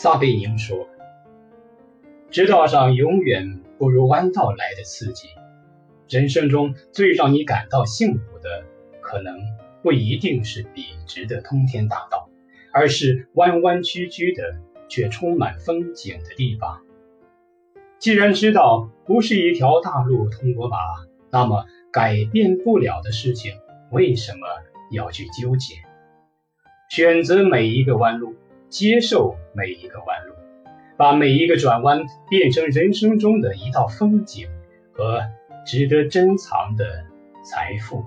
撒贝宁说：“直道上永远不如弯道来的刺激。人生中最让你感到幸福的，可能不一定是笔直的通天大道，而是弯弯曲曲的却充满风景的地方。既然知道不是一条大路通罗马，那么改变不了的事情，为什么要去纠结？”选择每一个弯路，接受每一个弯路，把每一个转弯变成人生中的一道风景和值得珍藏的财富。